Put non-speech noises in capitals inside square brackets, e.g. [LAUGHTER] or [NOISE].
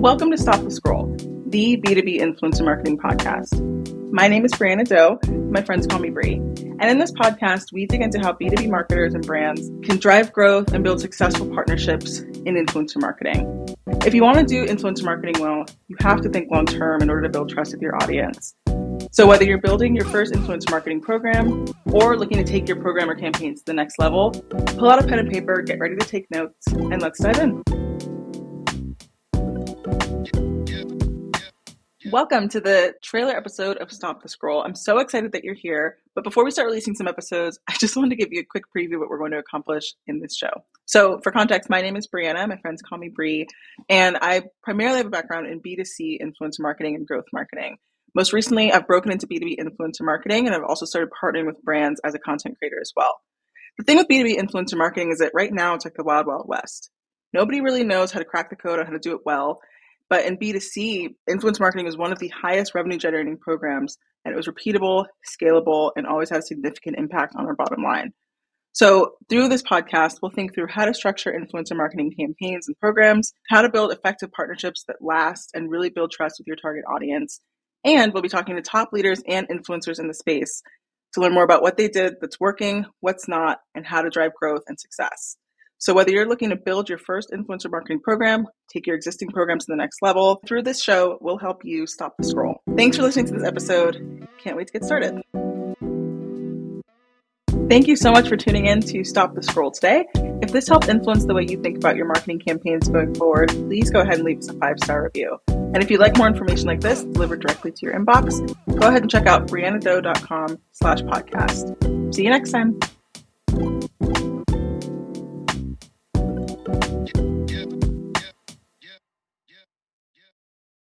Welcome to Stop the Scroll, the B2B influencer marketing podcast. My name is Brianna Doe. My friends call me Brie. And in this podcast, we dig into how B2B marketers and brands can drive growth and build successful partnerships in influencer marketing. If you want to do influencer marketing well, you have to think long term in order to build trust with your audience. So, whether you're building your first influencer marketing program or looking to take your program or campaigns to the next level, pull out a pen and paper, get ready to take notes, and let's dive in. Welcome to the trailer episode of Stop the Scroll. I'm so excited that you're here. But before we start releasing some episodes, [LAUGHS] I just wanted to give you a quick preview of what we're going to accomplish in this show. So, for context, my name is Brianna. My friends call me Brie, and I primarily have a background in B2C influencer marketing and growth marketing. Most recently, I've broken into B2B influencer marketing and I've also started partnering with brands as a content creator as well. The thing with B2B influencer marketing is that right now it's like the wild, wild west. Nobody really knows how to crack the code on how to do it well. But in B2C, influence marketing is one of the highest revenue generating programs, and it was repeatable, scalable, and always had a significant impact on our bottom line. So, through this podcast, we'll think through how to structure influencer marketing campaigns and programs, how to build effective partnerships that last and really build trust with your target audience, and we'll be talking to top leaders and influencers in the space to learn more about what they did that's working, what's not, and how to drive growth and success. So, whether you're looking to build your first influencer marketing program, take your existing programs to the next level, through this show, we'll help you stop the scroll. Thanks for listening to this episode. Can't wait to get started. Thank you so much for tuning in to Stop the Scroll today. If this helped influence the way you think about your marketing campaigns going forward, please go ahead and leave us a five star review. And if you'd like more information like this delivered directly to your inbox, go ahead and check out briannadoe.com slash podcast. See you next time.